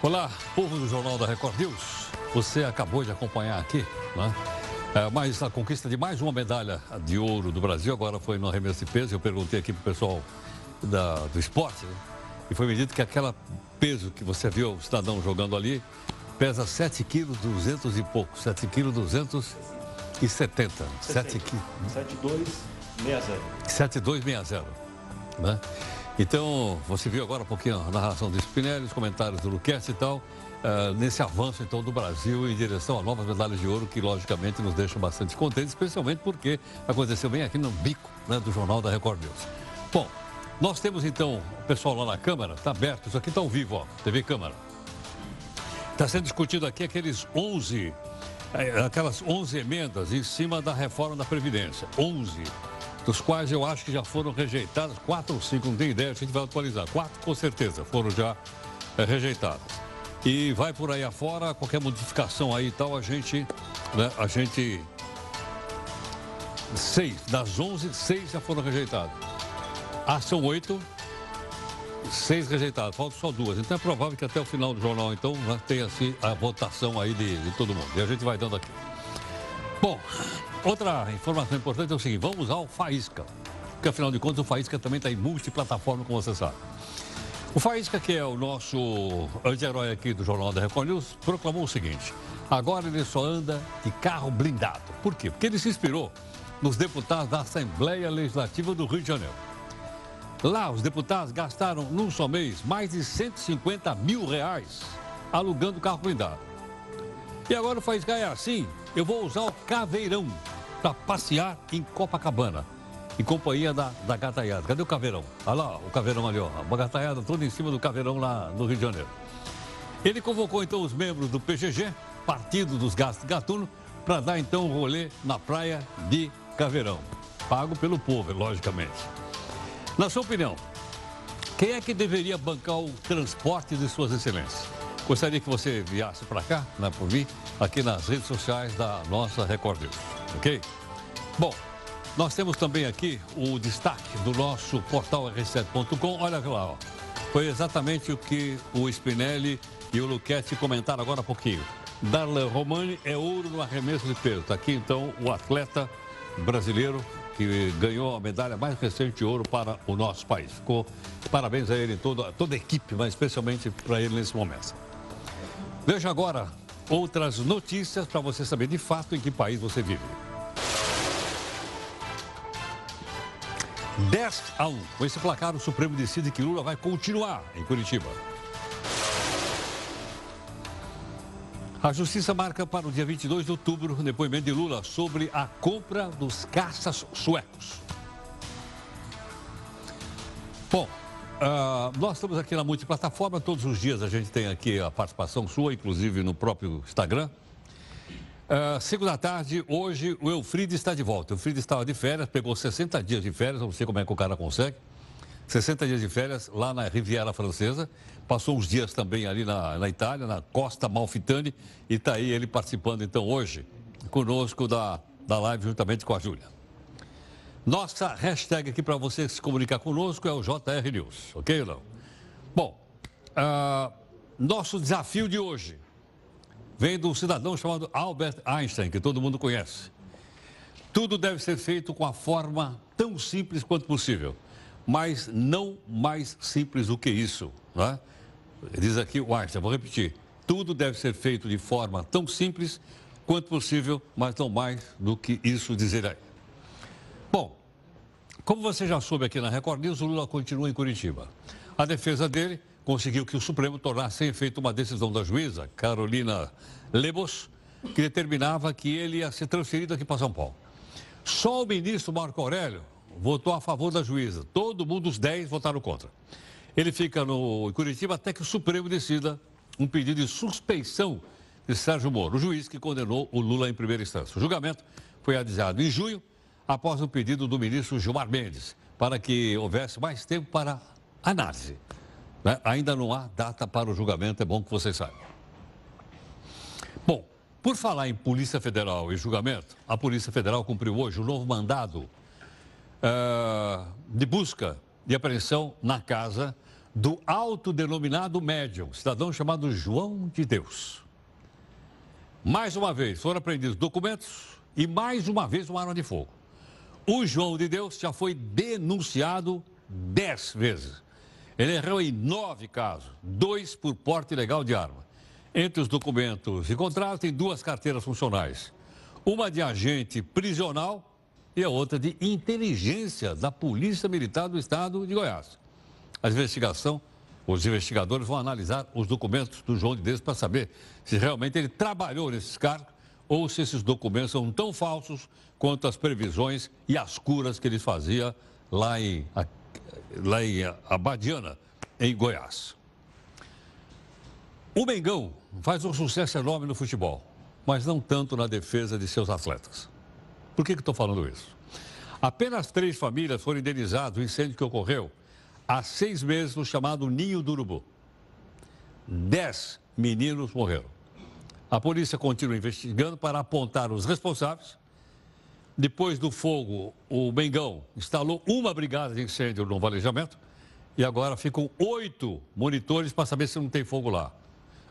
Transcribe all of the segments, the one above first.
Olá, povo do Jornal da Record News. Você acabou de acompanhar aqui, né? É, mas a conquista de mais uma medalha de ouro do Brasil agora foi no arremesso de peso. Eu perguntei aqui para o pessoal da, do esporte né? e foi medido que aquele peso que você viu o cidadão jogando ali pesa 7 quilos 200 e pouco, 7 quilos 270. 7 quilos. 7260. 7260, né? Então, você viu agora um pouquinho a narração do Spinelli, os comentários do Luquete e tal, uh, nesse avanço então do Brasil em direção a novas medalhas de ouro, que logicamente nos deixam bastante contentes, especialmente porque aconteceu bem aqui no bico né, do Jornal da Record News. Bom, nós temos então o pessoal lá na Câmara, está aberto, isso aqui está ao vivo, ó, TV Câmara. Está sendo discutido aqui aqueles 11, eh, aquelas 11 emendas em cima da reforma da Previdência. 11 dos quais eu acho que já foram rejeitadas, quatro ou cinco, não tenho ideia, a gente vai atualizar. Quatro, com certeza, foram já é, rejeitadas. E vai por aí afora, qualquer modificação aí e tal, a gente, né, a gente... Seis, das onze, seis já foram rejeitadas. Ah, são oito, seis rejeitadas, faltam só duas. Então é provável que até o final do jornal, então, né, tenha assim, a votação aí de, de todo mundo. E a gente vai dando aqui. Bom, outra informação importante é o seguinte, vamos ao Faísca. Porque afinal de contas o Faísca também está em multiplataforma, como você sabe. O Faísca, que é o nosso anti-herói aqui do Jornal da Record News, proclamou o seguinte: agora ele só anda de carro blindado. Por quê? Porque ele se inspirou nos deputados da Assembleia Legislativa do Rio de Janeiro. Lá, os deputados gastaram, num só mês, mais de 150 mil reais alugando carro blindado. E agora o Faísca é assim, eu vou usar o caveirão para passear em Copacabana, em companhia da, da gataiada. Cadê o caveirão? Olha lá, o caveirão ali, ó. Uma gataiada toda em cima do caveirão lá no Rio de Janeiro. Ele convocou então os membros do PGG, Partido dos Gastos Gatuno, para dar então um rolê na praia de Caveirão. Pago pelo povo, logicamente. Na sua opinião, quem é que deveria bancar o transporte de suas excelências? Gostaria que você viesse para cá, né, por mim, aqui nas redes sociais da nossa Record News, ok? Bom, nós temos também aqui o destaque do nosso portal r7.com. Olha lá, ó. foi exatamente o que o Spinelli e o Luquete comentaram agora há pouquinho. Darlan Romani é ouro no arremesso de peso. Está aqui então o atleta brasileiro que ganhou a medalha mais recente de ouro para o nosso país. Ficou parabéns a ele, toda, toda a equipe, mas especialmente para ele nesse momento. Veja agora outras notícias para você saber de fato em que país você vive. 10 a 1. Com esse placar, o Supremo decide que Lula vai continuar em Curitiba. A Justiça marca para o dia 22 de outubro o depoimento de Lula sobre a compra dos caças suecos. Bom, Uh, nós estamos aqui na multiplataforma, todos os dias a gente tem aqui a participação sua, inclusive no próprio Instagram. Uh, cinco da tarde, hoje o Eufride está de volta. O Eufride estava de férias, pegou 60 dias de férias, não sei como é que o cara consegue. 60 dias de férias lá na Riviera Francesa. Passou uns dias também ali na, na Itália, na Costa Malfitani. E está aí ele participando então hoje conosco da, da live juntamente com a Júlia. Nossa hashtag aqui para você se comunicar conosco é o JR News, ok, não? Bom, uh, nosso desafio de hoje vem de um cidadão chamado Albert Einstein, que todo mundo conhece. Tudo deve ser feito com a forma tão simples quanto possível, mas não mais simples do que isso. Não é? Diz aqui o Einstein, vou repetir. Tudo deve ser feito de forma tão simples quanto possível, mas não mais do que isso dizer aí. Bom, como você já soube aqui na Record News, o Lula continua em Curitiba. A defesa dele conseguiu que o Supremo tornasse sem efeito uma decisão da juíza, Carolina Lebos, que determinava que ele ia ser transferido aqui para São Paulo. Só o ministro Marco Aurélio votou a favor da juíza. Todo mundo, os 10, votaram contra. Ele fica no em Curitiba até que o Supremo decida um pedido de suspeição de Sérgio Moro, o juiz que condenou o Lula em primeira instância. O julgamento foi adiado em junho após o pedido do ministro Gilmar Mendes, para que houvesse mais tempo para análise. Né? Ainda não há data para o julgamento, é bom que vocês saibam. Bom, por falar em Polícia Federal e julgamento, a Polícia Federal cumpriu hoje um novo mandado uh, de busca e apreensão na casa do autodenominado médium, cidadão chamado João de Deus. Mais uma vez foram apreendidos documentos e mais uma vez uma arma de fogo. O João de Deus já foi denunciado dez vezes. Ele errou em nove casos, dois por porte ilegal de arma. Entre os documentos encontrados tem duas carteiras funcionais. Uma de agente prisional e a outra de inteligência da Polícia Militar do Estado de Goiás. A investigação, os investigadores vão analisar os documentos do João de Deus para saber se realmente ele trabalhou nesses cargos ou se esses documentos são tão falsos quanto as previsões e as curas que ele fazia lá em, lá em Abadiana, em Goiás. O Mengão faz um sucesso enorme no futebol, mas não tanto na defesa de seus atletas. Por que, estou falando isso? Apenas três famílias foram indenizadas no incêndio que ocorreu há seis meses no chamado Ninho do Urubu. Dez meninos morreram. A polícia continua investigando para apontar os responsáveis. Depois do fogo, o Mengão instalou uma brigada de incêndio no valejamento e agora ficam oito monitores para saber se não tem fogo lá.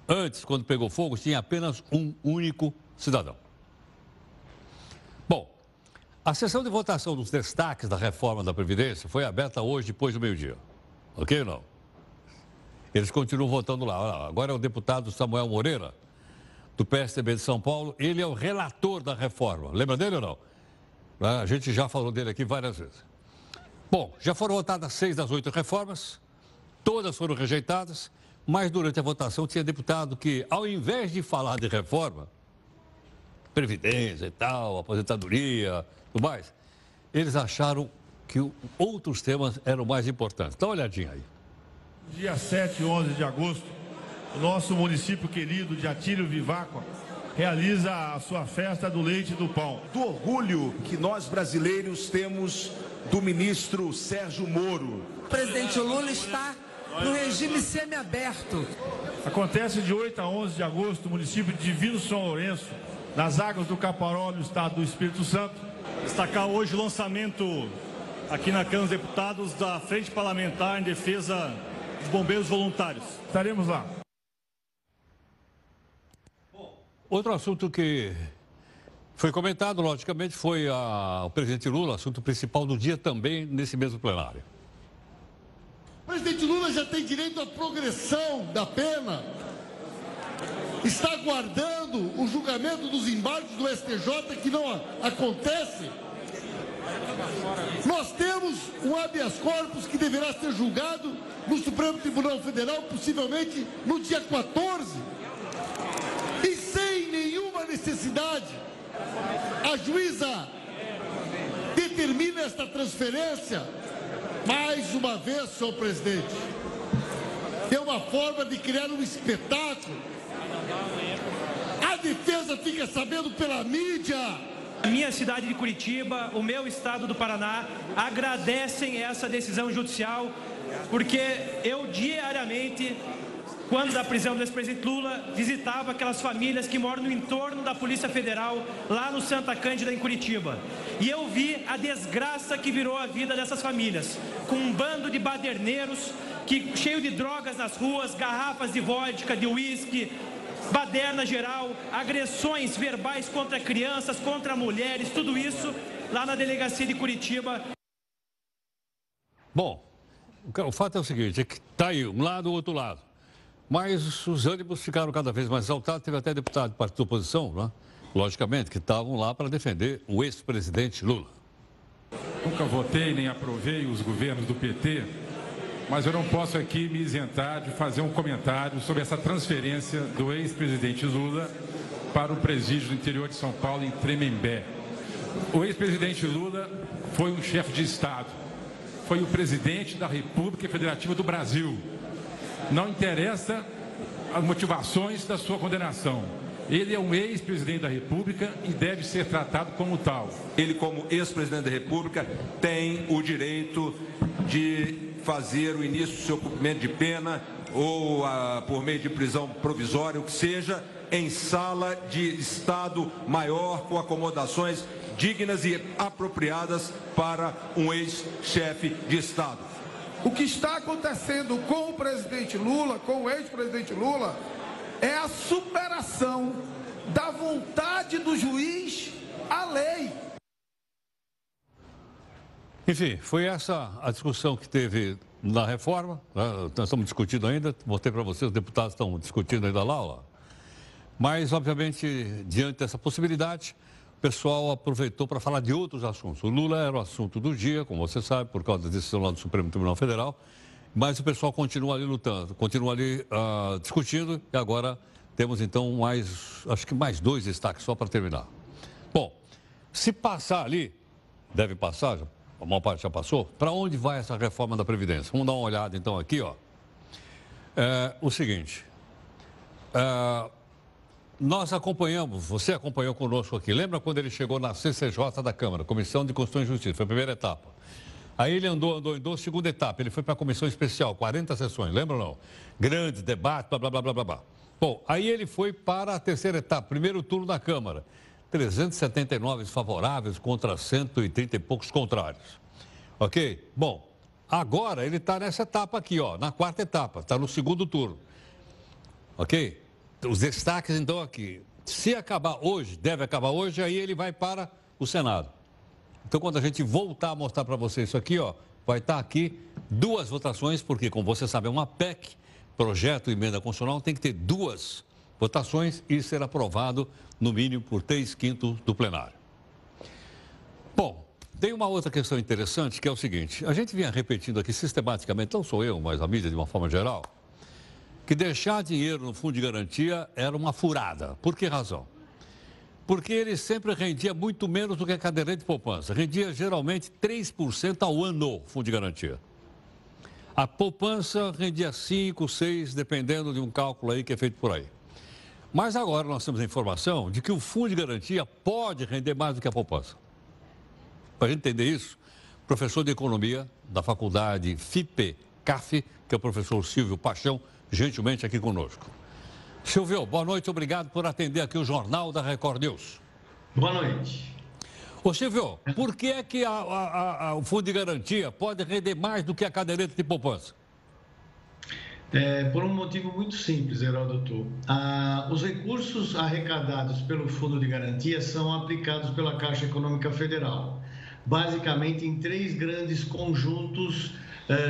Antes, quando pegou fogo, tinha apenas um único cidadão. Bom, a sessão de votação dos destaques da reforma da Previdência foi aberta hoje, depois do meio-dia. Ok ou não? Eles continuam votando lá. Agora é o deputado Samuel Moreira, do PSDB de São Paulo. Ele é o relator da reforma. Lembra dele ou não? A gente já falou dele aqui várias vezes. Bom, já foram votadas seis das oito reformas, todas foram rejeitadas, mas durante a votação tinha deputado que, ao invés de falar de reforma, previdência e tal, aposentadoria, tudo mais, eles acharam que outros temas eram mais importantes. Dá uma olhadinha aí. Dia 7 e 11 de agosto, o nosso município querido de Atílio Viváqua realiza a sua festa do leite e do pão. Do orgulho que nós brasileiros temos do ministro Sérgio Moro. O presidente Lula está no regime semiaberto. Acontece de 8 a 11 de agosto no município de Divino São Lourenço, nas águas do Caparó, no estado do Espírito Santo. Destacar hoje o lançamento aqui na Câmara dos Deputados da Frente Parlamentar em Defesa dos Bombeiros Voluntários. Estaremos lá. Outro assunto que foi comentado, logicamente, foi a, o presidente Lula, assunto principal do dia também nesse mesmo plenário. O presidente Lula já tem direito à progressão da pena. Está aguardando o julgamento dos embargos do STJ que não acontece. Nós temos um habeas corpus que deverá ser julgado no Supremo Tribunal Federal, possivelmente no dia 14. Necessidade, a juíza determina esta transferência, mais uma vez, senhor presidente. É uma forma de criar um espetáculo. A defesa fica sabendo pela mídia a minha cidade de Curitiba, o meu estado do Paraná, agradecem essa decisão judicial, porque eu diariamente, quando da prisão do ex-presidente Lula, visitava aquelas famílias que moram no entorno da Polícia Federal, lá no Santa Cândida, em Curitiba. E eu vi a desgraça que virou a vida dessas famílias, com um bando de baderneiros que, cheio de drogas nas ruas, garrafas de vodka, de uísque, baderna geral, agressões verbais contra crianças, contra mulheres, tudo isso lá na delegacia de Curitiba. Bom, o fato é o seguinte, é que está aí um lado, o outro lado. Mas os ânimos ficaram cada vez mais exaltados. Teve até deputado de partido da oposição, né? logicamente, que estavam lá para defender o ex-presidente Lula. Nunca votei nem aprovei os governos do PT mas eu não posso aqui me isentar de fazer um comentário sobre essa transferência do ex-presidente Lula para o presídio do interior de São Paulo, em Tremembé. O ex-presidente Lula foi um chefe de Estado, foi o presidente da República Federativa do Brasil. Não interessa as motivações da sua condenação. Ele é um ex-presidente da República e deve ser tratado como tal. Ele, como ex-presidente da República, tem o direito de fazer o início do seu cumprimento de pena ou a, por meio de prisão provisória, o que seja, em sala de Estado maior com acomodações dignas e apropriadas para um ex-chefe de Estado. O que está acontecendo com o presidente Lula, com o ex-presidente Lula, é a superação da vontade do juiz à lei. Enfim, foi essa a discussão que teve na reforma. Né? Nós estamos discutindo ainda, mostrei para vocês, os deputados estão discutindo ainda lá. Ó. Mas, obviamente, diante dessa possibilidade, o pessoal aproveitou para falar de outros assuntos. O Lula era o assunto do dia, como você sabe, por causa da decisão lá do Supremo Tribunal Federal. Mas o pessoal continua ali lutando, continua ali uh, discutindo. E agora temos, então, mais, acho que mais dois destaques só para terminar. Bom, se passar ali, deve passar, a maior parte já passou, para onde vai essa reforma da Previdência? Vamos dar uma olhada então aqui, ó. É, o seguinte, é, nós acompanhamos, você acompanhou conosco aqui, lembra quando ele chegou na CCJ da Câmara, Comissão de Constituição e Justiça, foi a primeira etapa. Aí ele andou, andou, andou, segunda etapa, ele foi para a comissão especial, 40 sessões, lembra ou não? Grande debate, blá, blá, blá, blá, blá, blá. Bom, aí ele foi para a terceira etapa, primeiro turno da Câmara. 379 favoráveis contra 130 e poucos contrários. Ok? Bom, agora ele está nessa etapa aqui, ó, na quarta etapa, está no segundo turno. Ok? Os destaques então aqui. Se acabar hoje, deve acabar hoje, aí ele vai para o Senado. Então, quando a gente voltar a mostrar para você isso aqui, ó, vai estar tá aqui duas votações, porque, como você sabe, é uma PEC, projeto emenda constitucional, tem que ter duas votações e ser aprovado, no mínimo, por três quintos do plenário. Bom, tem uma outra questão interessante que é o seguinte: a gente vinha repetindo aqui sistematicamente, não sou eu, mas a mídia de uma forma geral, que deixar dinheiro no fundo de garantia era uma furada. Por que razão? Porque ele sempre rendia muito menos do que a caderneta de poupança. Rendia geralmente 3% ao ano, fundo de garantia. A poupança rendia 5, 6, dependendo de um cálculo aí que é feito por aí. Mas agora nós temos a informação de que o fundo de garantia pode render mais do que a poupança. Para entender isso, professor de economia da faculdade FIPE, CAF, que é o professor Silvio Paixão, gentilmente aqui conosco. Silvio, boa noite, obrigado por atender aqui o Jornal da Record News. Boa noite. Ô Silvio, por que é que a, a, a, o fundo de garantia pode render mais do que a caderneta de poupança? É, por um motivo muito simples, Heródoto. Ah, os recursos arrecadados pelo Fundo de Garantia são aplicados pela Caixa Econômica Federal, basicamente em três grandes conjuntos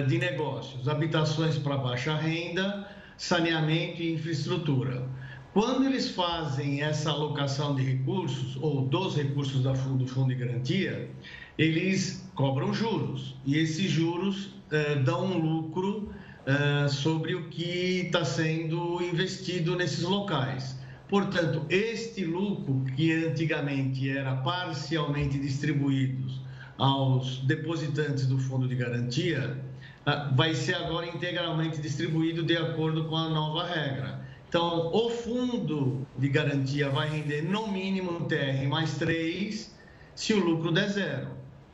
de negócios: habitações para baixa renda, saneamento e infraestrutura. Quando eles fazem essa alocação de recursos, ou dos recursos do Fundo de Garantia, eles cobram juros, e esses juros eh, dão um lucro uh, sobre o que está sendo investido nesses locais. Portanto, este lucro que antigamente era parcialmente distribuído aos depositantes do fundo de garantia, uh, vai ser agora integralmente distribuído de acordo com a nova regra. Então, o fundo de garantia vai render no mínimo um TR mais 3 se o lucro der zero.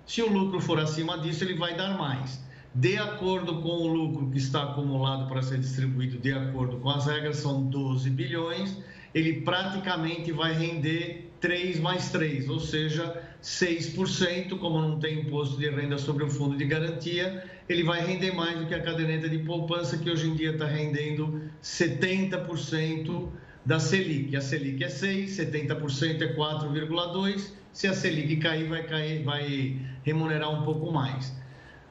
Se o lucro for acima disso, ele vai dar mais de acordo com o lucro que está acumulado para ser distribuído de acordo com as regras, são 12 bilhões, ele praticamente vai render 3 mais 3, ou seja, 6%, como não tem imposto de renda sobre o fundo de garantia, ele vai render mais do que a caderneta de poupança, que hoje em dia está rendendo 70% da Selic. A Selic é 6, 70% é 4,2. Se a Selic cair, vai cair, vai remunerar um pouco mais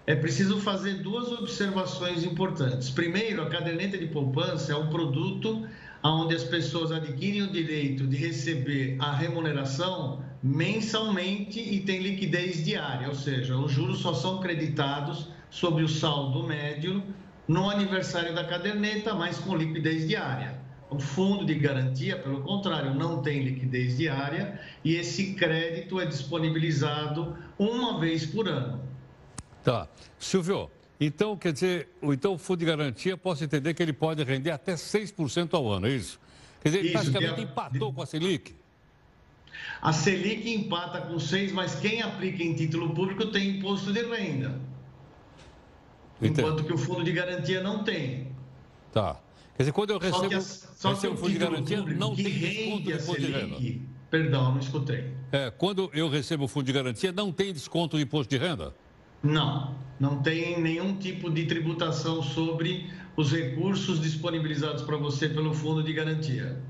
é preciso fazer duas observações importantes. Primeiro, a caderneta de poupança é um produto onde as pessoas adquirem o direito de receber a remuneração mensalmente e tem liquidez diária, ou seja, os juros só são creditados sobre o saldo médio no aniversário da caderneta, mas com liquidez diária. O fundo de garantia, pelo contrário, não tem liquidez diária e esse crédito é disponibilizado uma vez por ano. Tá. Silvio, então, quer dizer, então o fundo de garantia, posso entender que ele pode render até 6% ao ano, é isso? Quer dizer, ele isso, praticamente empatou com a Selic? A Selic empata com 6, mas quem aplica em título público tem imposto de renda. Enquanto que o fundo de garantia não tem. Tá. Quer dizer, quando eu recebo, só que, a, só recebo o fundo de garantia, não tem desconto de imposto de renda. Perdão, não escutei. É, quando eu recebo o fundo de garantia, não tem desconto de imposto de renda? Não, não tem nenhum tipo de tributação sobre os recursos disponibilizados para você pelo fundo de garantia.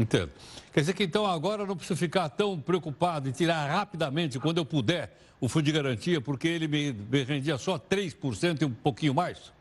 Entendo. Quer dizer que então agora eu não preciso ficar tão preocupado em tirar rapidamente, quando eu puder, o fundo de garantia, porque ele me, me rendia só 3% e um pouquinho mais?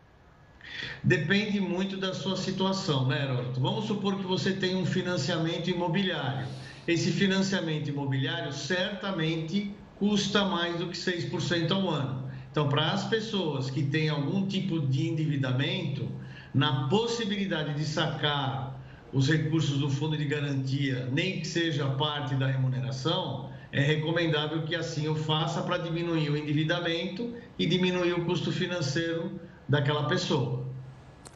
Depende muito da sua situação, né, Heródoto? Vamos supor que você tem um financiamento imobiliário. Esse financiamento imobiliário certamente custa mais do que 6% ao ano. Então, para as pessoas que têm algum tipo de endividamento, na possibilidade de sacar os recursos do fundo de garantia, nem que seja parte da remuneração, é recomendável que assim o faça para diminuir o endividamento e diminuir o custo financeiro daquela pessoa.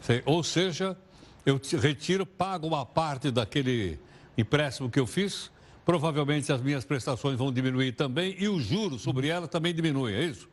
Sim, ou seja, eu retiro, pago uma parte daquele empréstimo que eu fiz, provavelmente as minhas prestações vão diminuir também e o juro sobre ela também diminui, é isso?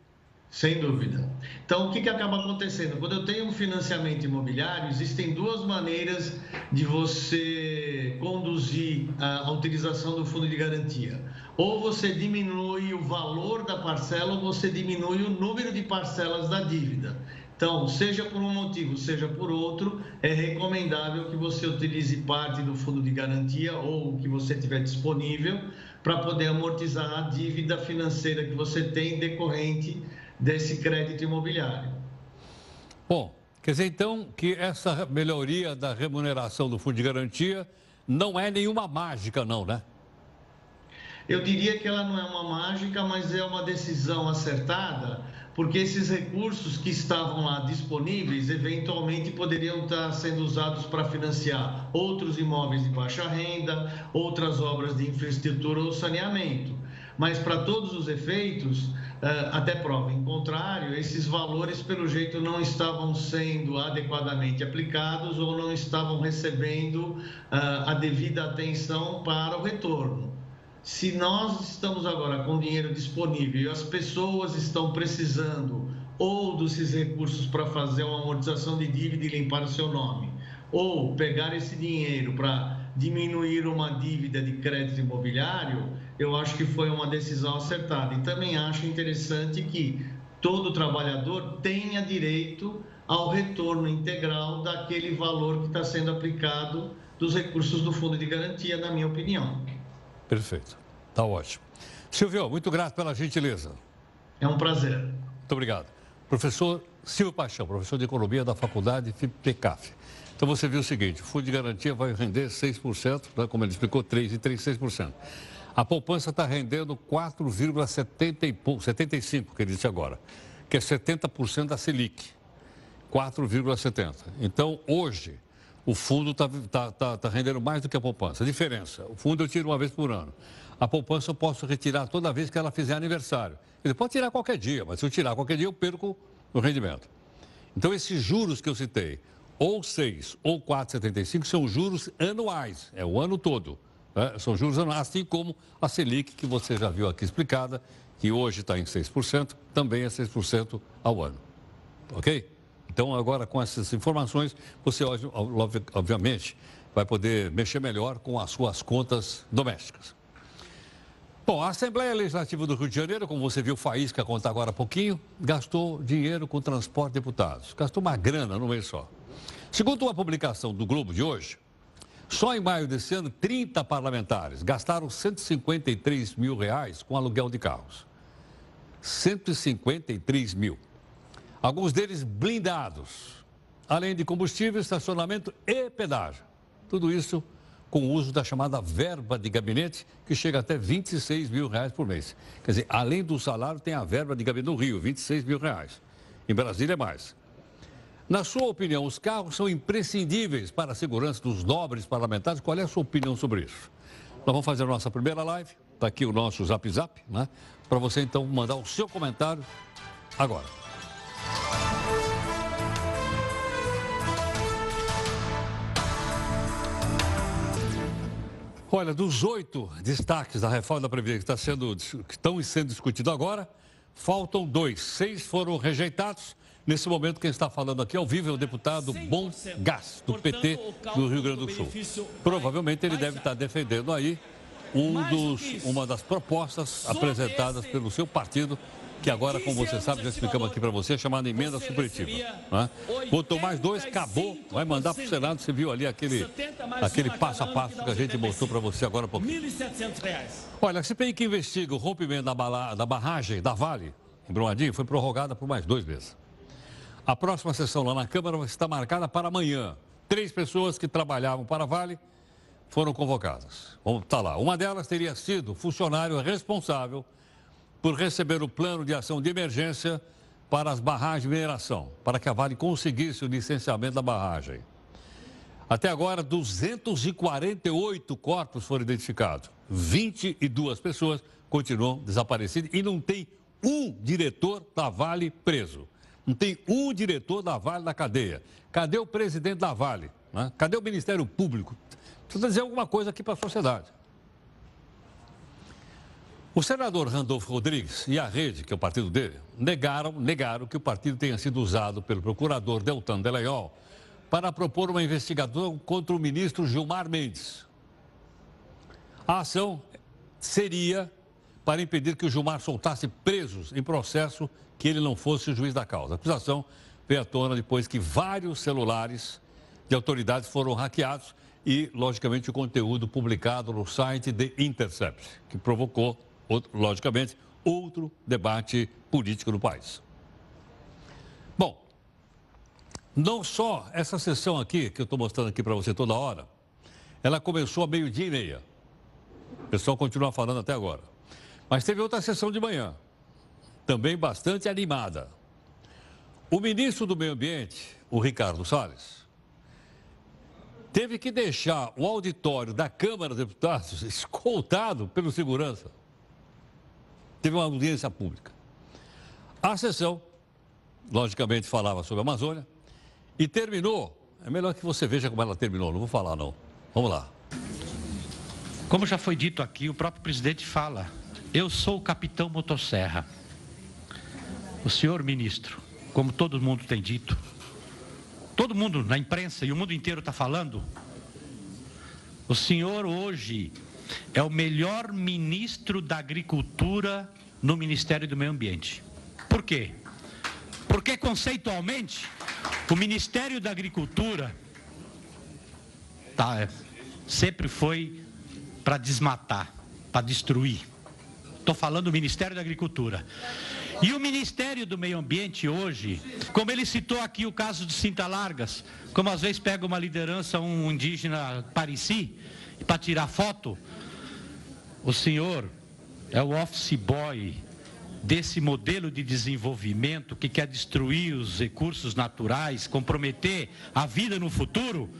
Sem dúvida. Então, o que, que acaba acontecendo? Quando eu tenho um financiamento imobiliário, existem duas maneiras de você conduzir a, utilização do fundo de garantia. Ou você diminui o valor da parcela, ou você diminui o número de parcelas da dívida. Então, seja por um motivo, seja por outro, é recomendável que você utilize parte do fundo de garantia ou o que você tiver disponível para poder amortizar a dívida financeira que você tem decorrente desse crédito imobiliário. Bom, quer dizer então que essa melhoria da remuneração do fundo de garantia não é nenhuma mágica, não, né? Eu diria que ela não é uma mágica, mas é uma decisão acertada, porque esses recursos que estavam lá disponíveis eventualmente poderiam estar sendo usados para financiar outros imóveis de baixa renda, outras obras de infraestrutura ou saneamento. Mas para todos os efeitos, até prova em contrário, esses valores, pelo jeito, não estavam sendo adequadamente aplicados ou não estavam recebendo eh, a devida atenção para o retorno. Se nós estamos agora com dinheiro disponível e as pessoas estão precisando ou desses recursos para fazer uma amortização de dívida e limpar o seu nome, ou pegar esse dinheiro para diminuir uma dívida de crédito imobiliário, eu acho que foi uma decisão acertada. E também acho interessante que todo trabalhador tenha direito ao retorno integral daquele valor que está sendo aplicado dos recursos do fundo de garantia, na minha opinião. Perfeito. Está ótimo. Silvio, muito grato pela gentileza. É um prazer. Muito obrigado. Professor Silvio Paixão, professor de Economia da Faculdade FIPECAF. Então você viu o seguinte, o fundo de garantia vai render 6%, né, como ele explicou, 3% e 3,6%. A poupança está rendendo 4,75%, que ele disse agora, que é 70% da Selic. 4,70%. Então, hoje, o fundo está tá, tá, tá rendendo mais do que a poupança. A diferença, o fundo eu tiro uma vez por ano. A poupança eu posso retirar toda vez que ela fizer aniversário. Ele pode tirar qualquer dia, mas se eu tirar qualquer dia, eu perco o rendimento. Então, esses juros que eu citei, ou 6 ou 4,75 são juros anuais, é o ano todo. Né? São juros anuais, assim como a Selic, que você já viu aqui explicada, que hoje está em 6%, também é 6% ao ano. Ok? Então, agora com essas informações, você, obviamente, vai poder mexer melhor com as suas contas domésticas. Bom, a Assembleia Legislativa do Rio de Janeiro, como você viu, Faísca contar agora há pouquinho, gastou dinheiro com transporte de deputados. Gastou uma grana no mês só. Segundo uma publicação do Globo de hoje, só em maio desse ano, 30 parlamentares gastaram 153 mil reais com aluguel de carros. 153 mil. Alguns deles blindados, além de combustível, estacionamento e pedágio. Tudo isso com o uso da chamada verba de gabinete, que chega até 26 mil reais por mês. Quer dizer, além do salário, tem a verba de gabinete no Rio, 26 mil reais. Em Brasília é mais. Na sua opinião, os carros são imprescindíveis para a segurança dos nobres parlamentares? Qual é a sua opinião sobre isso? Nós vamos fazer a nossa primeira live. Está aqui o nosso Zap Zap, né? Para você então mandar o seu comentário agora. Olha, dos oito destaques da reforma da Previdência que, está sendo, que estão sendo discutidos agora, faltam dois. Seis foram rejeitados Nesse momento, quem está falando aqui ao vivo é o deputado Bom Gás, do PT do Rio Grande do Sul. Provavelmente ele deve estar defendendo aí um dos, uma das propostas apresentadas pelo seu partido que agora, como você sabe, já explicamos aqui para você, é chamada emenda supletiva. Né? Botou mais dois, acabou, vai mandar para o Senado. Você viu ali aquele, aquele passo a passo que a gente mostrou para você agora há pouquinho. Olha, a CPI que investiga o rompimento da, barragem da Vale, em Brumadinho, foi prorrogada por mais dois meses. A próxima sessão lá na Câmara está marcada para amanhã. Três pessoas que trabalhavam para a Vale foram convocadas. Vamos tá lá. Uma delas teria sido funcionário responsável por receber o plano de ação de emergência para as barragens de mineração, para que a Vale conseguisse o licenciamento da barragem. Até agora, 248 corpos foram identificados. 22 pessoas continuam desaparecidas e não tem um diretor da Vale preso. Não tem um diretor da Vale na cadeia. Cadê o presidente da Vale? Né? Cadê o Ministério Público? Precisa dizer alguma coisa aqui para a sociedade. O senador Randolfo Rodrigues e a rede, que é o partido dele, negaram, negaram que o partido tenha sido usado pelo procurador Deltan Deleon para propor uma investigação contra o ministro Gilmar Mendes. A ação seria para impedir que o Gilmar soltasse presos em processo que ele não fosse o juiz da causa. A acusação veio à tona depois que vários celulares de autoridades foram hackeados e, logicamente, o conteúdo publicado no site The Intercept, que provocou logicamente, outro debate político no país. Bom, não só essa sessão aqui, que eu estou mostrando aqui para você toda hora, ela começou a meio-dia e meia. O pessoal continua falando até agora. Mas teve outra sessão de manhã, também bastante animada. O ministro do Meio Ambiente, o Ricardo Salles, teve que deixar o auditório da Câmara dos Deputados escoltado pelo segurança teve uma audiência pública. A sessão, logicamente, falava sobre a Amazônia e terminou. É melhor que você veja como ela terminou, não vou falar não. Vamos lá. Como já foi dito aqui, o próprio presidente fala: Eu sou o capitão Motosserra. O senhor ministro, como todo mundo tem dito, todo mundo na imprensa e o mundo inteiro está falando, o senhor hoje é o melhor ministro da Agricultura no Ministério do Meio Ambiente. Por quê? Porque conceitualmente o Ministério da Agricultura tá, sempre foi para desmatar, para destruir. Estou falando do Ministério da Agricultura. E o Ministério do Meio Ambiente hoje, como ele citou aqui o caso de Cinta Largas, como às vezes pega uma liderança, um indígena Parisi, para tirar foto, o senhor é o office boy desse modelo de desenvolvimento que quer destruir os recursos naturais, comprometer a vida no futuro.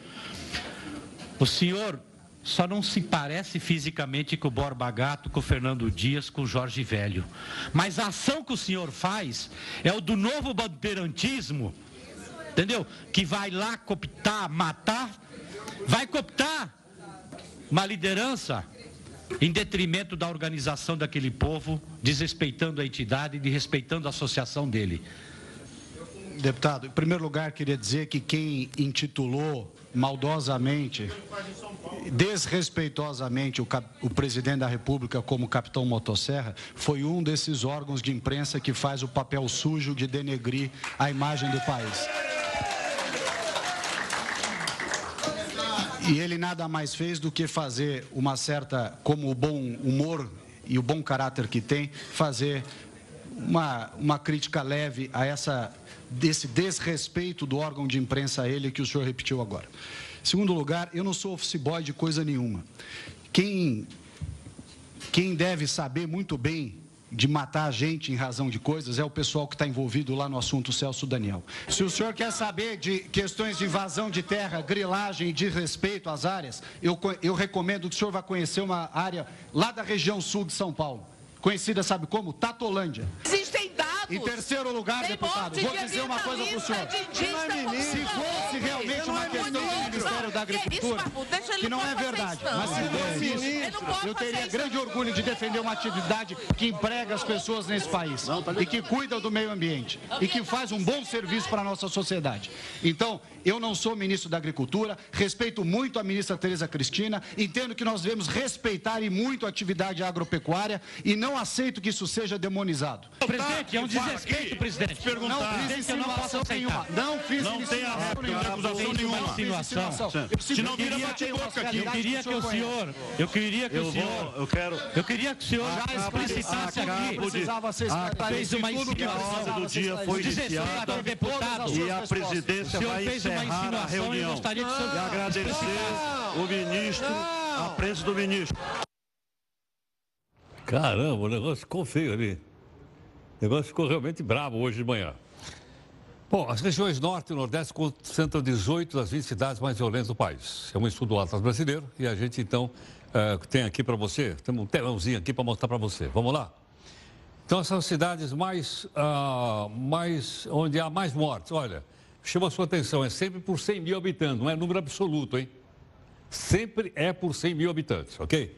O senhor só não se parece fisicamente com o Borba Gato, com o Fernando Dias, com o Jorge Velho. Mas a ação que o senhor faz é o do novo bandeirantismo, entendeu? Que vai lá cooptar, matar, vai cooptar uma liderança em detrimento da organização daquele povo, desrespeitando a entidade e desrespeitando a associação dele. Deputado, em primeiro lugar, queria dizer que quem intitulou maldosamente, desrespeitosamente o, o, presidente da República como capitão motosserra foi um desses órgãos de imprensa que faz o papel sujo de denegrir a imagem do país. E ele nada mais fez do que fazer uma certa, como o bom humor e o bom caráter que tem, fazer uma, uma crítica leve a essa, desse desrespeito do órgão de imprensa a ele que o senhor repetiu agora. Segundo lugar, eu não sou office boy de coisa nenhuma. Quem, quem deve saber muito bem de matar a gente em razão de coisas é o pessoal que está envolvido lá no assunto Celso Daniel. Se o senhor quer saber de questões de invasão de terra, grilagem e de respeito às áreas, eu, eu recomendo que o senhor vá conhecer uma área lá da região sul de São Paulo. Conhecida, sabe como? Tatolândia. Existem dados. Em terceiro lugar, deputado, vou dizer uma coisa para o senhor. Se fosse realmente uma questão do Ministério da da Agricultura, que não é verdade. Mas se fosse isso, eu teria grande orgulho de defender uma atividade que emprega as pessoas nesse país e que cuida do meio ambiente e que faz um bom serviço para a nossa sociedade. Então, eu não sou ministro da Agricultura, respeito muito a ministra Tereza Cristina, entendo que nós devemos respeitar e muito a atividade agropecuária e não aceito que isso seja demonizado. Presidente, é um desrespeito, presidente. Não fiz insinuação nenhuma. Não fiz Não tem insinuação nenhuma. acusação nenhuma. Insinuação. Senão vira bate-boca aqui. Eu queria que o senhor, eu queria que Eu o vou- senhor, eu quero- eu queria que o senhor Já explicitasse aqui, precisava ser fez uma ordem do dia foi iniciada e a presidência O senhor vai fez uma encerrar a insinuação e eu reunião. gostaria que o senhor E agradecer o ministro, a presença do ministro. Caramba, o negócio ficou feio ali. O negócio ficou realmente bravo hoje de manhã. Bom, as regiões Norte e Nordeste concentram 18 das 20 cidades mais violentas do país. É um estudo do Atlas Brasileiro e a gente, então, eh, tem aqui para você, tem um telãozinho aqui para mostrar para você. Vamos lá? Então, essas cidades mais, ah, mais, onde há mais mortes, olha, chama a sua atenção, é sempre por 100 mil habitantes, não é número absoluto, hein? Sempre é por 100 mil habitantes, ok?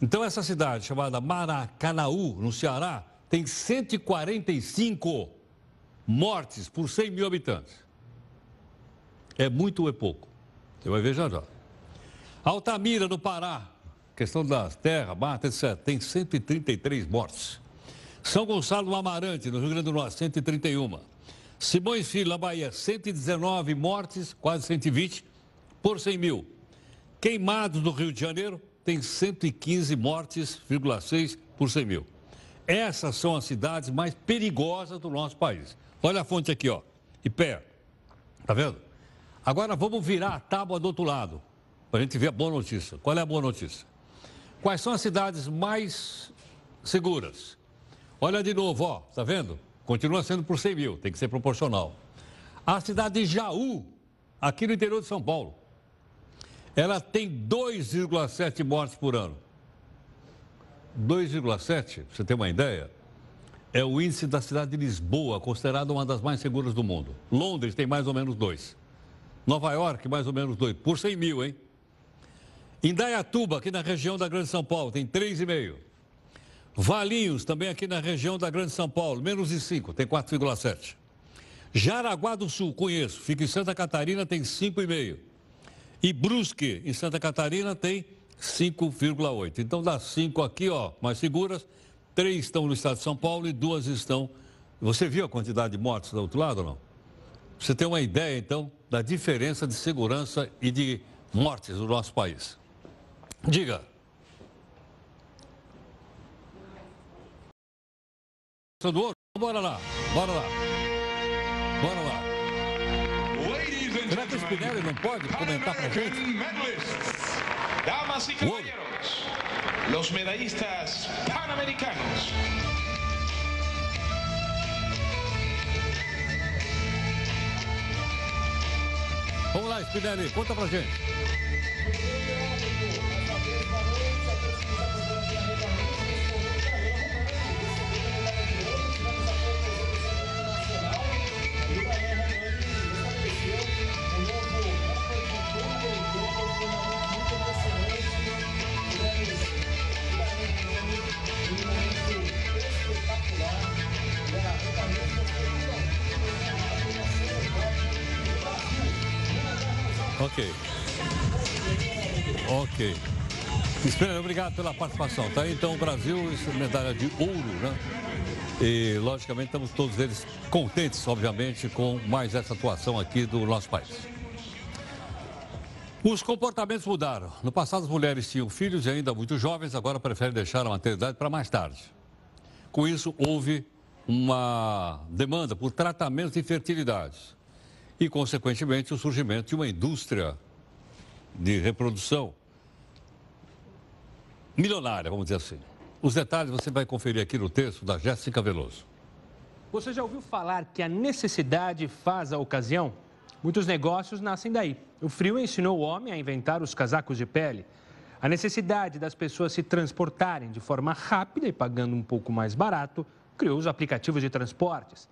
Então, essa cidade chamada Maracanaú, no Ceará, tem 145 mortes por 100 mil habitantes. É muito ou é pouco? Você vai ver já já. Altamira, no Pará, questão das terras, mata, etc., tem 133 mortes. São Gonçalo do Amarante, no Rio Grande do Norte, 131. Simões Filho, na Bahia, 119 mortes, quase 120, por 100 mil. Queimados no Rio de Janeiro, tem 115 mortes, 6 por 100 mil. Essas são as cidades mais perigosas do nosso país. Olha a fonte aqui, ó. IPEA. Tá vendo? Agora vamos virar a tábua do outro lado, para a gente ver a boa notícia. Qual é a boa notícia? Quais são as cidades mais seguras? Olha de novo, ó, tá vendo? Continua sendo por 100 mil, tem que ser proporcional. A cidade de Jaú, aqui no interior de São Paulo, ela tem 2,7 mortes por ano. 2,7, pra você ter uma ideia, é o índice da cidade de Lisboa, considerada uma das mais seguras do mundo. Londres tem mais ou menos 2. Nova York, mais ou menos 2, por 100 mil, hein? Indaiatuba, aqui na região da Grande São Paulo, tem 3,5. Valinhos, também aqui na região da Grande São Paulo, menos de 5, tem 4,7. Jaraguá do Sul, conheço, fica em Santa Catarina, tem 5,5. E Brusque, em Santa Catarina, tem 5,8. Então, das 5 aqui, ó, mais seguras, três estão no estado de São Paulo e duas estão... Você viu a quantidade de mortes do outro lado ou não? Você tem uma ideia, então, da diferença de segurança e de mortes no nosso país. Diga. do ouro. Bora lá, bora lá. Bora lá. Será que o Spinelli não pode comentar pra gente? Damas y caballeros, los medallistas panamericanos. Vamos lá, Spinelli, conta pra gente. Ok. Ok. Espera, obrigado pela participação. Tá aí então o Brasil, é medalha de ouro, né? E logicamente estamos todos eles contentes, obviamente, com mais essa atuação aqui do nosso país. Os comportamentos mudaram. No passado, as mulheres tinham filhos e ainda muito jovens, agora preferem deixar a maternidade para mais tarde. Com isso, houve uma demanda por tratamentos de fertilidade e, consequentemente, o surgimento de uma indústria de reprodução milionária, vamos dizer assim. Os detalhes você vai conferir aqui no texto da Jéssica Veloso. Você já ouviu falar que a necessidade faz a ocasião? Muitos negócios nascem daí. O frio ensinou o homem a inventar os casacos de pele. A necessidade das pessoas se transportarem de forma rápida e pagando um pouco mais barato criou os aplicativos de transportes.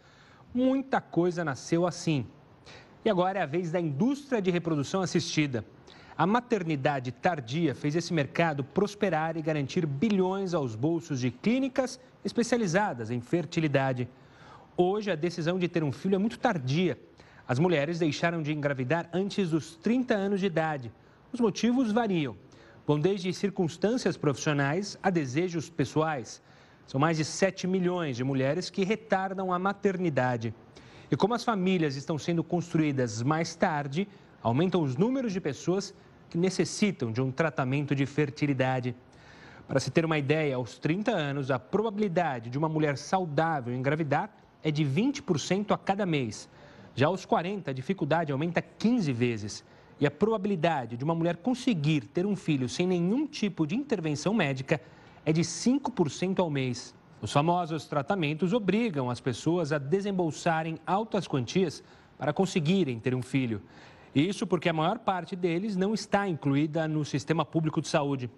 Muita coisa nasceu assim. E agora é a vez da indústria de reprodução assistida. A maternidade tardia fez esse mercado prosperar e garantir bilhões aos bolsos de clínicas especializadas em fertilidade. Hoje, a decisão de ter um filho é muito tardia. As mulheres deixaram de engravidar antes dos 30 anos de idade. Os motivos variam. Vão desde circunstâncias profissionais a desejos pessoais. São mais de 7 milhões de mulheres que retardam a maternidade. E como as famílias estão sendo construídas mais tarde, aumentam os números de pessoas que necessitam de um tratamento de fertilidade. Para se ter uma ideia, aos 30 anos, a probabilidade de uma mulher saudável engravidar é de 20% a cada mês. Já aos 40, a dificuldade aumenta 15 vezes. E a probabilidade de uma mulher conseguir ter um filho sem nenhum tipo de intervenção médica é de 5% ao mês. Os famosos tratamentos obrigam as pessoas a desembolsarem altas quantias para conseguirem ter um filho. Isso porque a maior parte deles não está incluída no sistema público de saúde.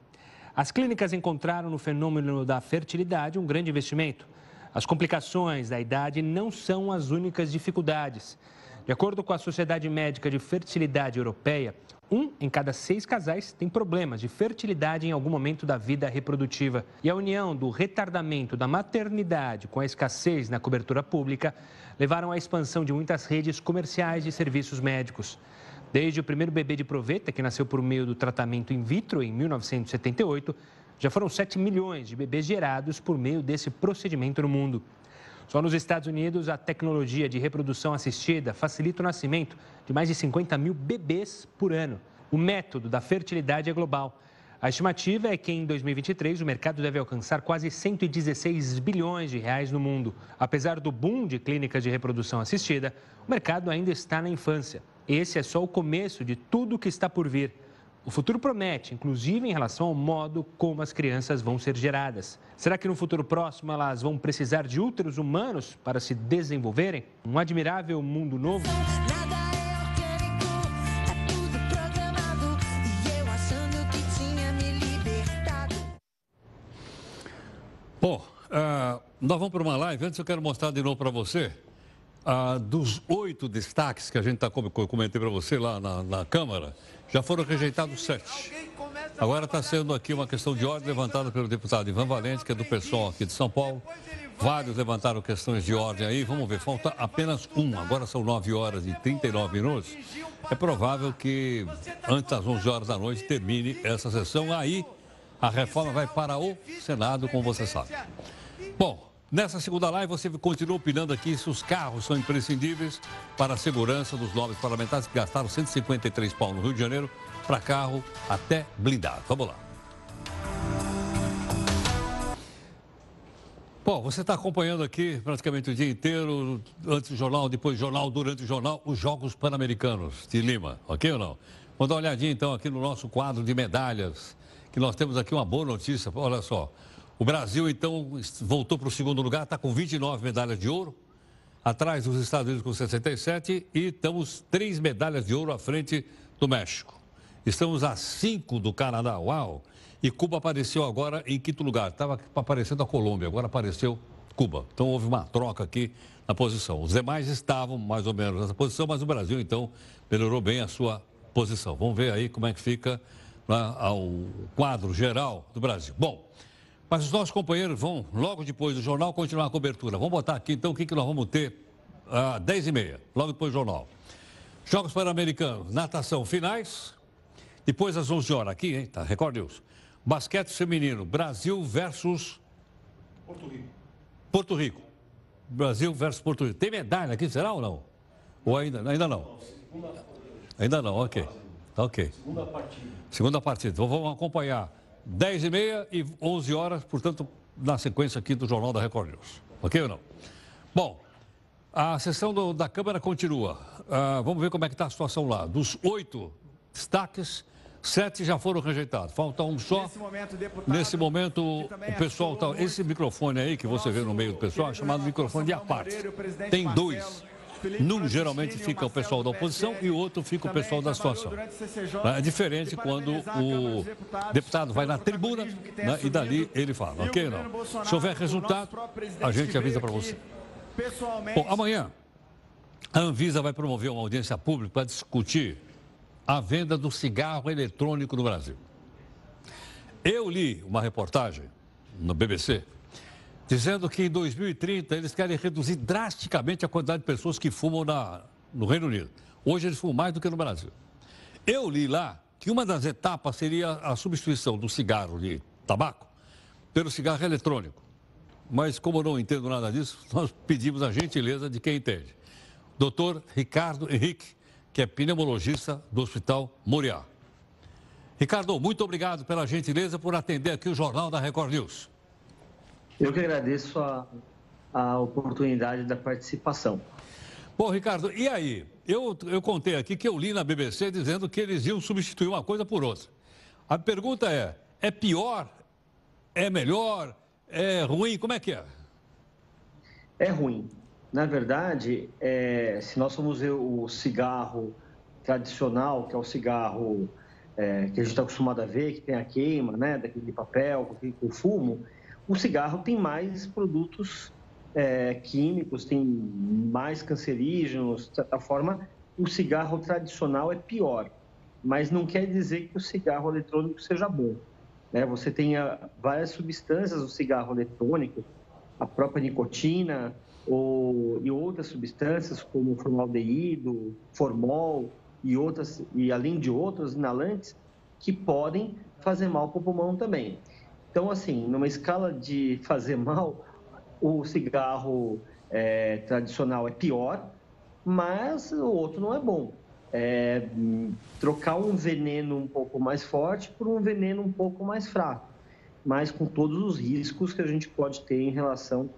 As clínicas encontraram no fenômeno da fertilidade um grande investimento. As complicações da idade não são as únicas dificuldades. De acordo com a Sociedade Médica de Fertilidade Europeia, um em cada seis casais tem problemas de fertilidade em algum momento da vida reprodutiva. E a união do retardamento da maternidade com a escassez na cobertura pública levaram à expansão de muitas redes comerciais de serviços médicos. Desde o primeiro bebê de proveta, que nasceu por meio do tratamento in vitro em 1978, já foram 7 milhões de bebês gerados por meio desse procedimento no mundo. Só nos Estados Unidos, a tecnologia de reprodução assistida facilita o nascimento de mais de 50 mil bebês por ano. O método da fertilidade é global. A estimativa é que em 2023 o mercado deve alcançar quase 116 bilhões de reais no mundo. Apesar do boom de clínicas de reprodução assistida, o mercado ainda está na infância. Esse é só o começo de tudo que está por vir. O futuro promete, inclusive em relação ao modo como as crianças vão ser geradas. Será que no futuro próximo elas vão precisar de úteros humanos para se desenvolverem? Um admirável mundo novo? Bom, uh, nós vamos para uma live. Antes eu quero mostrar de novo para você ah, dos oito destaques que a gente tá, comentei para você lá na, na, Câmara, já foram rejeitados sete. Agora está sendo aqui uma questão de ordem levantada pelo deputado Ivan Valente, que é do pessoal aqui de São Paulo. Vários levantaram questões de ordem aí. Vamos ver, falta apenas um. Agora são 9 horas e 39 minutos. É provável que antes das 11 horas da noite termine essa sessão. Aí a reforma vai para o Senado, como você sabe. Bom, Nessa segunda live, você continua opinando aqui se os carros são imprescindíveis para a segurança dos novos parlamentares que gastaram 153 pau no Rio de Janeiro para carro até blindado. Vamos lá. Bom, você está acompanhando aqui praticamente o dia inteiro, antes do jornal, depois do jornal, durante o jornal, os Jogos Pan-Americanos de Lima, ok ou não? Vamos dar uma olhadinha então aqui no nosso quadro de medalhas, que nós temos aqui uma boa notícia, olha só. O Brasil, então, voltou para o segundo lugar, está com 29 medalhas de ouro, atrás dos Estados Unidos com 67 e estamos três medalhas de ouro à frente do México. Estamos a cinco do Canadá, uau! E Cuba apareceu agora em quinto lugar. Estava aparecendo a Colômbia, agora apareceu Cuba. Então houve uma troca aqui na posição. Os demais estavam mais ou menos nessa posição, mas o Brasil, então, melhorou bem a sua posição. Vamos ver aí como é que fica né, o quadro geral do Brasil. Bom. Mas os nossos companheiros vão, logo depois do jornal, continuar a cobertura. Vamos botar aqui, então, o que, que nós vamos ter às 10h30, logo depois do jornal. Jogos Pan-Americanos, natação finais. Depois às 11 horas, aqui, hein? Tá, Record News. Basquete feminino, Brasil versus... Porto Rico. Porto Rico. Brasil versus Porto Rico. Tem medalha aqui, será ou não? Ou ainda, ainda não? Ainda não, ok. Ok. Segunda partida. Segunda partida. Então vamos acompanhar 10 e meia e 11 horas, portanto, na sequência aqui do Jornal da Record News. Ok ou não? Bom, a sessão do, da Câmara continua. Uh, vamos ver como é que está a situação lá. Dos oito destaques, sete já foram rejeitados. Falta um só. Nesse momento, deputado, Nesse momento o pessoal está... Esse microfone aí que você vê no meio do pessoal é chamado microfone de aparte. Tem dois. Num geralmente fica o pessoal da oposição e o outro fica o pessoal da situação. É diferente quando o deputado vai na tribuna né, e dali ele fala, ok não? Se houver resultado, a gente avisa para você. Bom, amanhã a Anvisa vai promover uma audiência pública para discutir a venda do cigarro eletrônico no Brasil. Eu li uma reportagem no BBC dizendo que em 2030 eles querem reduzir drasticamente a quantidade de pessoas que fumam na, no Reino Unido. Hoje eles fumam mais do que no Brasil. Eu li lá que uma das etapas seria a substituição do cigarro de tabaco pelo cigarro eletrônico. Mas como eu não entendo nada disso, nós pedimos a gentileza de quem entende. Doutor Ricardo Henrique, que é pneumologista do Hospital Moriá. Ricardo, muito obrigado pela gentileza por atender aqui o Jornal da Record News. Eu que agradeço a, a oportunidade da participação. Bom, Ricardo, e aí? Eu, eu contei aqui que eu li na BBC dizendo que eles iam substituir uma coisa por outra. A pergunta é: é pior? É melhor? É ruim? Como é que é? É ruim. Na verdade, é, se nós formos ver o cigarro tradicional, que é o cigarro é, que a gente está acostumado a ver, que tem a queima, né, daquele papel, com fumo, o cigarro tem mais produtos é, químicos, tem mais cancerígenos, de certa forma, o cigarro tradicional é pior. Mas não quer dizer que o cigarro eletrônico seja bom. Né? Você tem várias substâncias do cigarro eletrônico, a própria nicotina ou, e outras substâncias como formaldeído, formol e outras e além de outros inalantes que podem fazer mal para o pulmão também. Então, assim, numa escala de fazer mal, o cigarro é, tradicional é pior, mas o outro não é bom. É, trocar um veneno um pouco mais forte por um veneno um pouco mais fraco, mas com todos os riscos que a gente pode ter em relação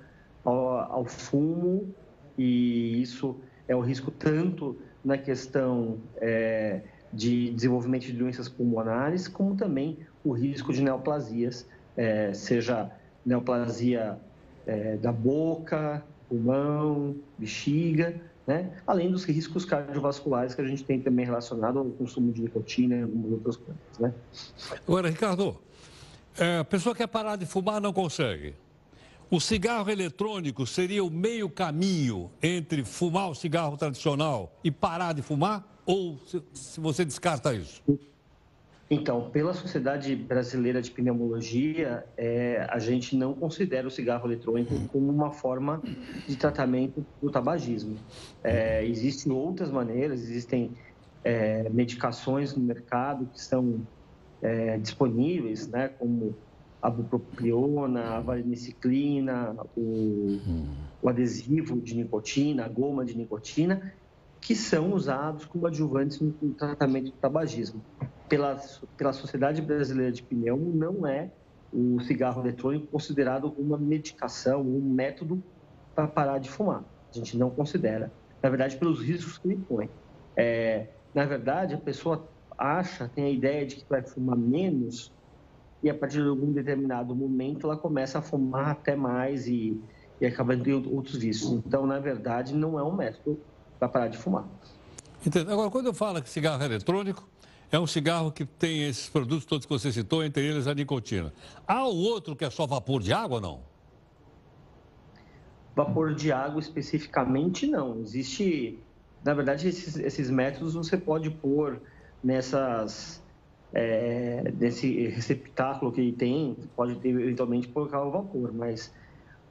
ao, ao fumo, e isso é o risco tanto na questão é, de desenvolvimento de doenças pulmonares, como também o risco de neoplasias é, seja neoplasia é, da boca, pulmão, bexiga, né? além dos riscos cardiovasculares que a gente tem também relacionado ao consumo de nicotina e algumas outras coisas. Né? Agora, Ricardo, é, a pessoa quer parar de fumar não consegue. O cigarro eletrônico seria o meio caminho entre fumar o cigarro tradicional e parar de fumar? Ou se você descarta isso? Então, pela Sociedade Brasileira de Pneumologia, é, a gente não considera o cigarro eletrônico como uma forma de tratamento do tabagismo. É, existem outras maneiras, existem é, medicações no mercado que são é, disponíveis, né, como a bupropiona, a vareniciclina, o, o adesivo de nicotina, a goma de nicotina, que são usados como adjuvantes no tratamento do tabagismo pela, pela Sociedade Brasileira de Pneu, não é o cigarro eletrônico considerado uma medicação, um método para parar de fumar. A gente não considera. Na verdade, pelos riscos que ele põe. É, na verdade, a pessoa acha, tem a ideia de que vai fumar menos e a partir de algum determinado momento ela começa a fumar até mais e, e acaba tendo outros vícios. Então, na verdade, não é um método para parar de fumar. Entendo. Agora, quando eu falo que cigarro eletrônico, é um cigarro que tem esses produtos todos que você citou, entre eles a nicotina. Há o outro que é só vapor de água ou não? Vapor de água especificamente não. Existe, na verdade, esses, esses métodos você pode pôr nessas é, nesse receptáculo que tem, pode ter, eventualmente colocar o vapor, mas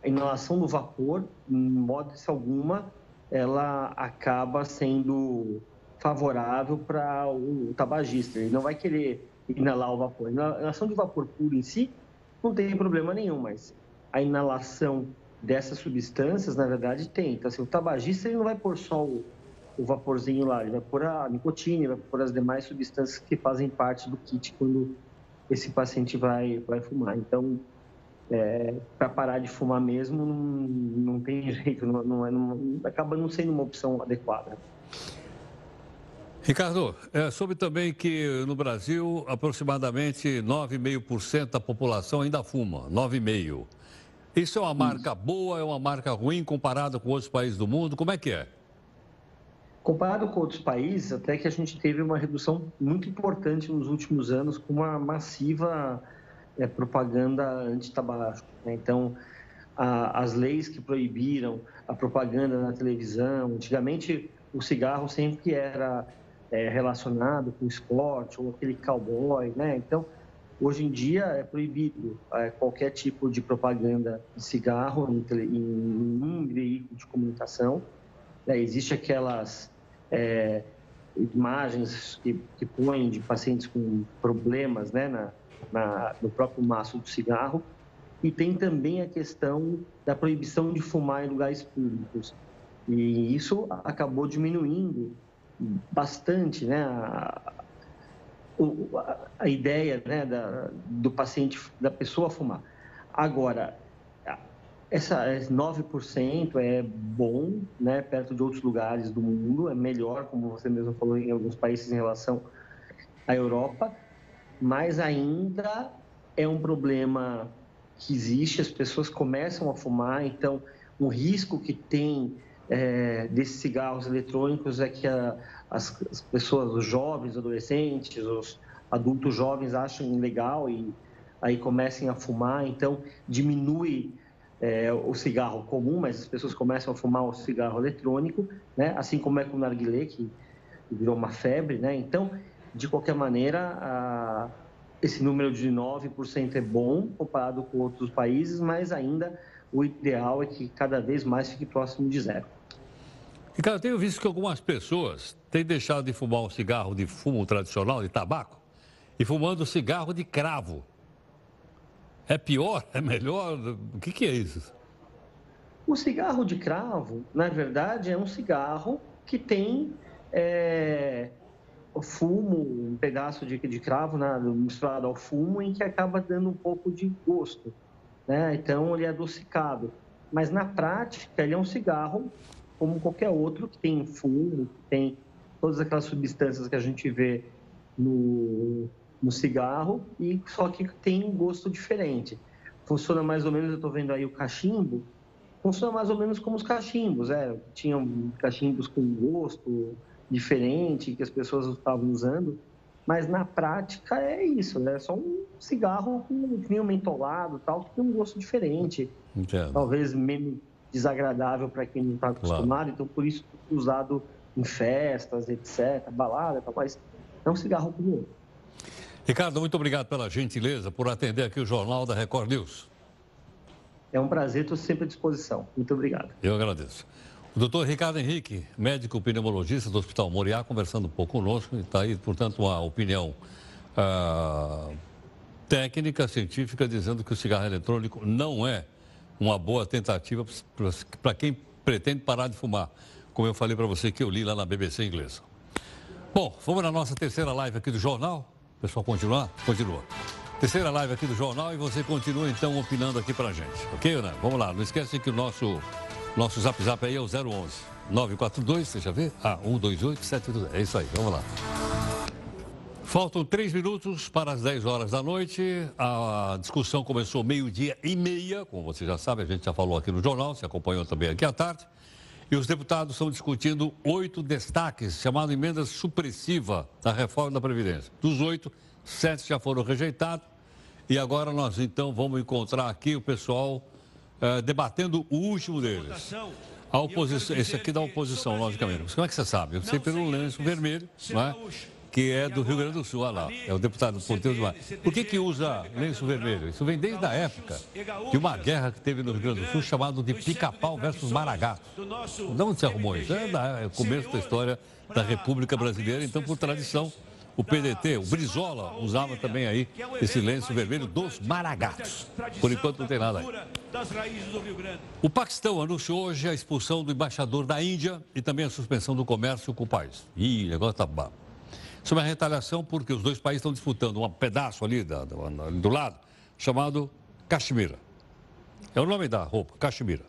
a inalação do vapor, em modo alguma, ela acaba sendo favorável para o tabagista. Ele não vai querer inalar o vapor. A inalação de vapor puro em si não tem problema nenhum, mas a inalação dessas substâncias, na verdade, tem. Então, assim, o tabagista ele não vai pôr só o, o vaporzinho lá, ele vai pôr a nicotina, vai pôr as demais substâncias que fazem parte do kit quando esse paciente vai, vai fumar. Então, é, para parar de fumar mesmo, não, não tem jeito, não, não, é, não, acaba não sendo uma opção adequada. Ricardo, é, soube também que no Brasil aproximadamente 9,5% da população ainda fuma, 9,5%. Isso é uma marca boa, é uma marca ruim comparada com outros países do mundo? Como é que é? Comparado com outros países, até que a gente teve uma redução muito importante nos últimos anos com uma massiva é, propaganda anti-tabaco. Né? Então, a, as leis que proibiram a propaganda na televisão. Antigamente, o cigarro sempre era é, relacionado com esporte ou aquele cowboy, né? Então, hoje em dia é proibido é, qualquer tipo de propaganda de cigarro em, em, veículo de comunicação. É, existe aquelas é, imagens que, que põem de pacientes com problemas, né, na, na, no próprio maço do cigarro. E tem também a questão da proibição de fumar em lugares públicos. E isso acabou diminuindo bastante né, a, a ideia né, da, do paciente, da pessoa fumar. Agora, essa 9% é bom, né, perto de outros lugares do mundo, é melhor, como você mesmo falou, em alguns países em relação à Europa, mas ainda é um problema que existe, as pessoas começam a fumar, então o risco que tem é, desses cigarros eletrônicos é que a, as, as, pessoas, os jovens, adolescentes, os adultos jovens achem legal e aí comecem a fumar, então diminui é, o cigarro comum, mas as pessoas começam a fumar o cigarro eletrônico, né? assim como é com o narguilé, que virou uma febre. Né? Então, de qualquer maneira, a, esse número de 9% é bom comparado com outros países, mas ainda o ideal é que cada vez mais fique próximo de zero. Ricardo, eu tenho visto que algumas pessoas têm deixado de fumar um cigarro de fumo tradicional, de tabaco, e fumando cigarro de cravo. É pior? É melhor? O que, que é isso? O cigarro de cravo, na verdade, é um cigarro que tem é, fumo, um pedaço de, de cravo misturado ao fumo, em que acaba dando um pouco de gosto. Né? Então, ele é adocicado. Mas, na prática, ele é um cigarro como qualquer outro, que tem fumo, que tem todas aquelas substâncias que a gente vê no, no cigarro, e só que tem um gosto diferente. Funciona mais ou menos, eu estou vendo aí o cachimbo, funciona mais ou menos como os cachimbos, é, tinham cachimbos com gosto diferente que as pessoas estavam usando, mas na prática é isso, né? É só um cigarro com vinho mentolado tal, que tem um gosto diferente. Entendo. Talvez menos desagradável para quem não está acostumado, claro. então por isso usado em festas, etc., balada, tal, mas é um cigarro outro. Ricardo, muito obrigado pela gentileza por atender aqui o Jornal da Record News. É um prazer, estou sempre à disposição. Muito obrigado. Eu agradeço. O doutor Ricardo Henrique, médico pneumologista do Hospital Moriá, conversando um pouco conosco, e está aí, portanto, uma opinião ah, técnica, científica, dizendo que o cigarro eletrônico não é uma boa tentativa para quem pretende parar de fumar, como eu falei para você que eu li lá na BBC inglesa. Bom, vamos na nossa terceira live aqui do jornal. Pessoal continuar? Continua. Terceira live aqui do jornal e você continua então opinando aqui para a gente, ok, né? Vamos lá, não esquece que o nosso nosso zap zap aí é o 011 942, você já vê? Ah, 128 722. É isso aí, vamos lá. Faltam três minutos para as 10 horas da noite. A discussão começou meio-dia e meia, como você já sabe, a gente já falou aqui no jornal, se acompanhou também aqui à tarde. E os deputados estão discutindo oito destaques, chamado emenda supressiva da reforma da Previdência. Dos oito, sete já foram rejeitados. E agora nós então vamos encontrar aqui o pessoal uh, debatendo o último deles. A oposição, esse aqui da oposição, logicamente. Mas como é que você sabe? Eu sei pelo lenço vermelho, não é? Que é do Rio Grande do Sul, olha lá, é o deputado Ponteiro do Mar. Por que, que usa lenço vermelho? Isso vem desde a época de uma guerra que teve no Rio Grande do Sul chamada de Pica-Pau versus Maragato. De onde se arrumou isso? É, da, é o começo da história da República Brasileira, então, por tradição, o PDT, o Brizola, usava também aí esse lenço vermelho dos maragatos. Por enquanto não tem nada aí. O Paquistão anunciou hoje a expulsão do embaixador da Índia e também a suspensão do comércio com o país. Ih, negócio tá. Sobre a retaliação, porque os dois países estão disputando um pedaço ali da, do, do lado, chamado Caxemira. É o nome da roupa, Caxemira.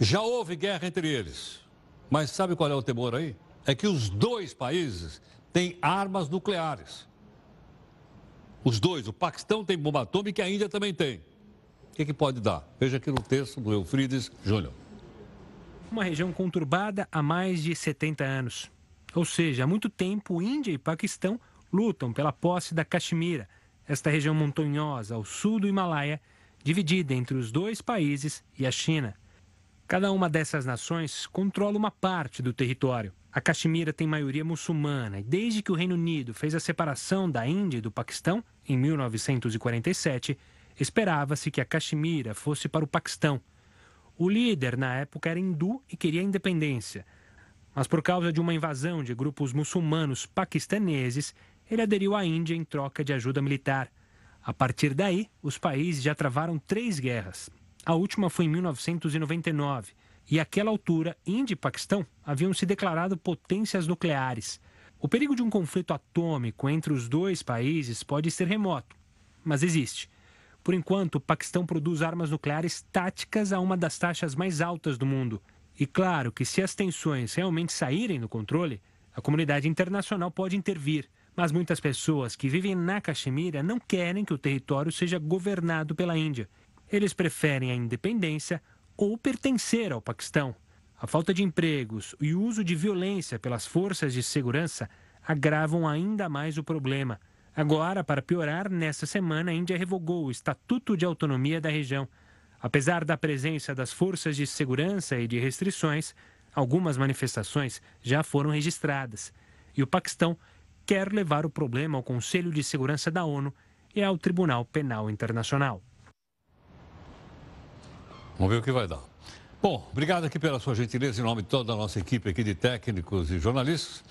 Já houve guerra entre eles. Mas sabe qual é o temor aí? É que os dois países tem armas nucleares. Os dois, o Paquistão tem bomba atômica e a Índia também tem. O que, que pode dar? Veja aqui no texto do Eufrides Júnior. Uma região conturbada há mais de 70 anos. Ou seja, há muito tempo, Índia e Paquistão lutam pela posse da Caxemira, esta região montanhosa ao sul do Himalaia, dividida entre os dois países e a China. Cada uma dessas nações controla uma parte do território. A Caxemira tem maioria muçulmana e, desde que o Reino Unido fez a separação da Índia e do Paquistão, em 1947, esperava-se que a Caxemira fosse para o Paquistão. O líder, na época, era hindu e queria a independência. Mas, por causa de uma invasão de grupos muçulmanos paquistaneses, ele aderiu à Índia em troca de ajuda militar. A partir daí, os países já travaram três guerras. A última foi em 1999, e àquela altura, Índia e Paquistão haviam se declarado potências nucleares. O perigo de um conflito atômico entre os dois países pode ser remoto, mas existe. Por enquanto, o Paquistão produz armas nucleares táticas a uma das taxas mais altas do mundo. E claro que se as tensões realmente saírem do controle, a comunidade internacional pode intervir. Mas muitas pessoas que vivem na Caxemira não querem que o território seja governado pela Índia. Eles preferem a independência ou pertencer ao Paquistão. A falta de empregos e o uso de violência pelas forças de segurança agravam ainda mais o problema. Agora, para piorar, nesta semana a Índia revogou o Estatuto de Autonomia da região. Apesar da presença das forças de segurança e de restrições, algumas manifestações já foram registradas. E o Paquistão quer levar o problema ao Conselho de Segurança da ONU e ao Tribunal Penal Internacional. Vamos ver o que vai dar. Bom, obrigado aqui pela sua gentileza em nome de toda a nossa equipe aqui de técnicos e jornalistas.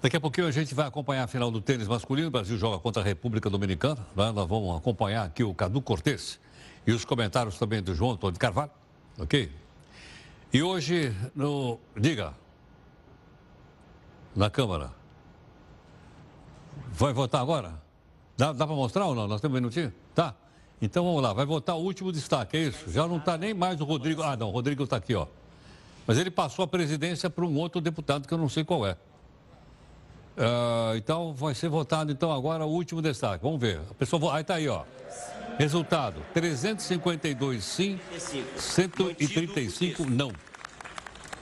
Daqui a pouquinho a gente vai acompanhar a final do tênis masculino. O Brasil joga contra a República Dominicana. Né? Nós vamos acompanhar aqui o Cadu Cortes e os comentários também do João Antônio Carvalho. Ok? E hoje, no. Diga. Na Câmara. Vai votar agora? Dá, dá para mostrar ou não? Nós temos um minutinho? Tá. Então vamos lá, vai votar o último destaque, é isso? Já não está nem mais o Rodrigo. Ah, não, o Rodrigo está aqui, ó. Mas ele passou a presidência para um outro deputado que eu não sei qual é. Uh, então vai ser votado então agora o último destaque. Vamos ver. A pessoa aí está aí, ó. Resultado: 352 sim, 135 não.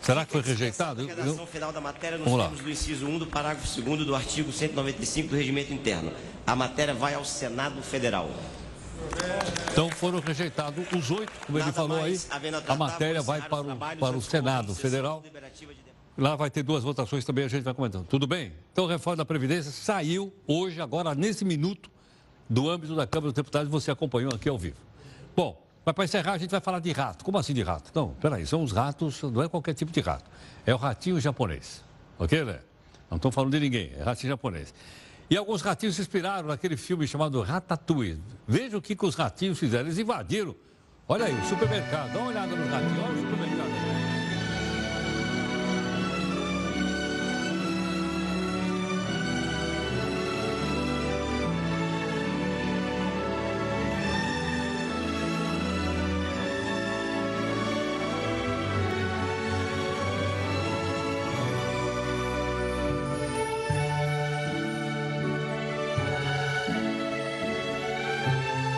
Será que foi rejeitado? A redação final da matéria nos termos do inciso 1 do parágrafo 2 do artigo 195 do Regimento Interno. A matéria vai ao Senado Federal. Então foram rejeitados os oito, como Nada ele falou aí. A matéria vai para o, para o Senado Federal. Lá vai ter duas votações também, a gente vai comentando. Tudo bem? Então, a reforma da Previdência saiu hoje, agora, nesse minuto, do âmbito da Câmara dos Deputados, você acompanhou aqui ao vivo. Bom, mas para encerrar, a gente vai falar de rato. Como assim de rato? Não, peraí, são os ratos, não é qualquer tipo de rato. É o ratinho japonês. Ok, né? Não estou falando de ninguém, é ratinho japonês. E alguns ratinhos se inspiraram naquele filme chamado Ratatouille. Veja o que, que os ratinhos fizeram. Eles invadiram. Olha aí, o supermercado. Dá uma olhada nos ratinhos. Olha o supermercado.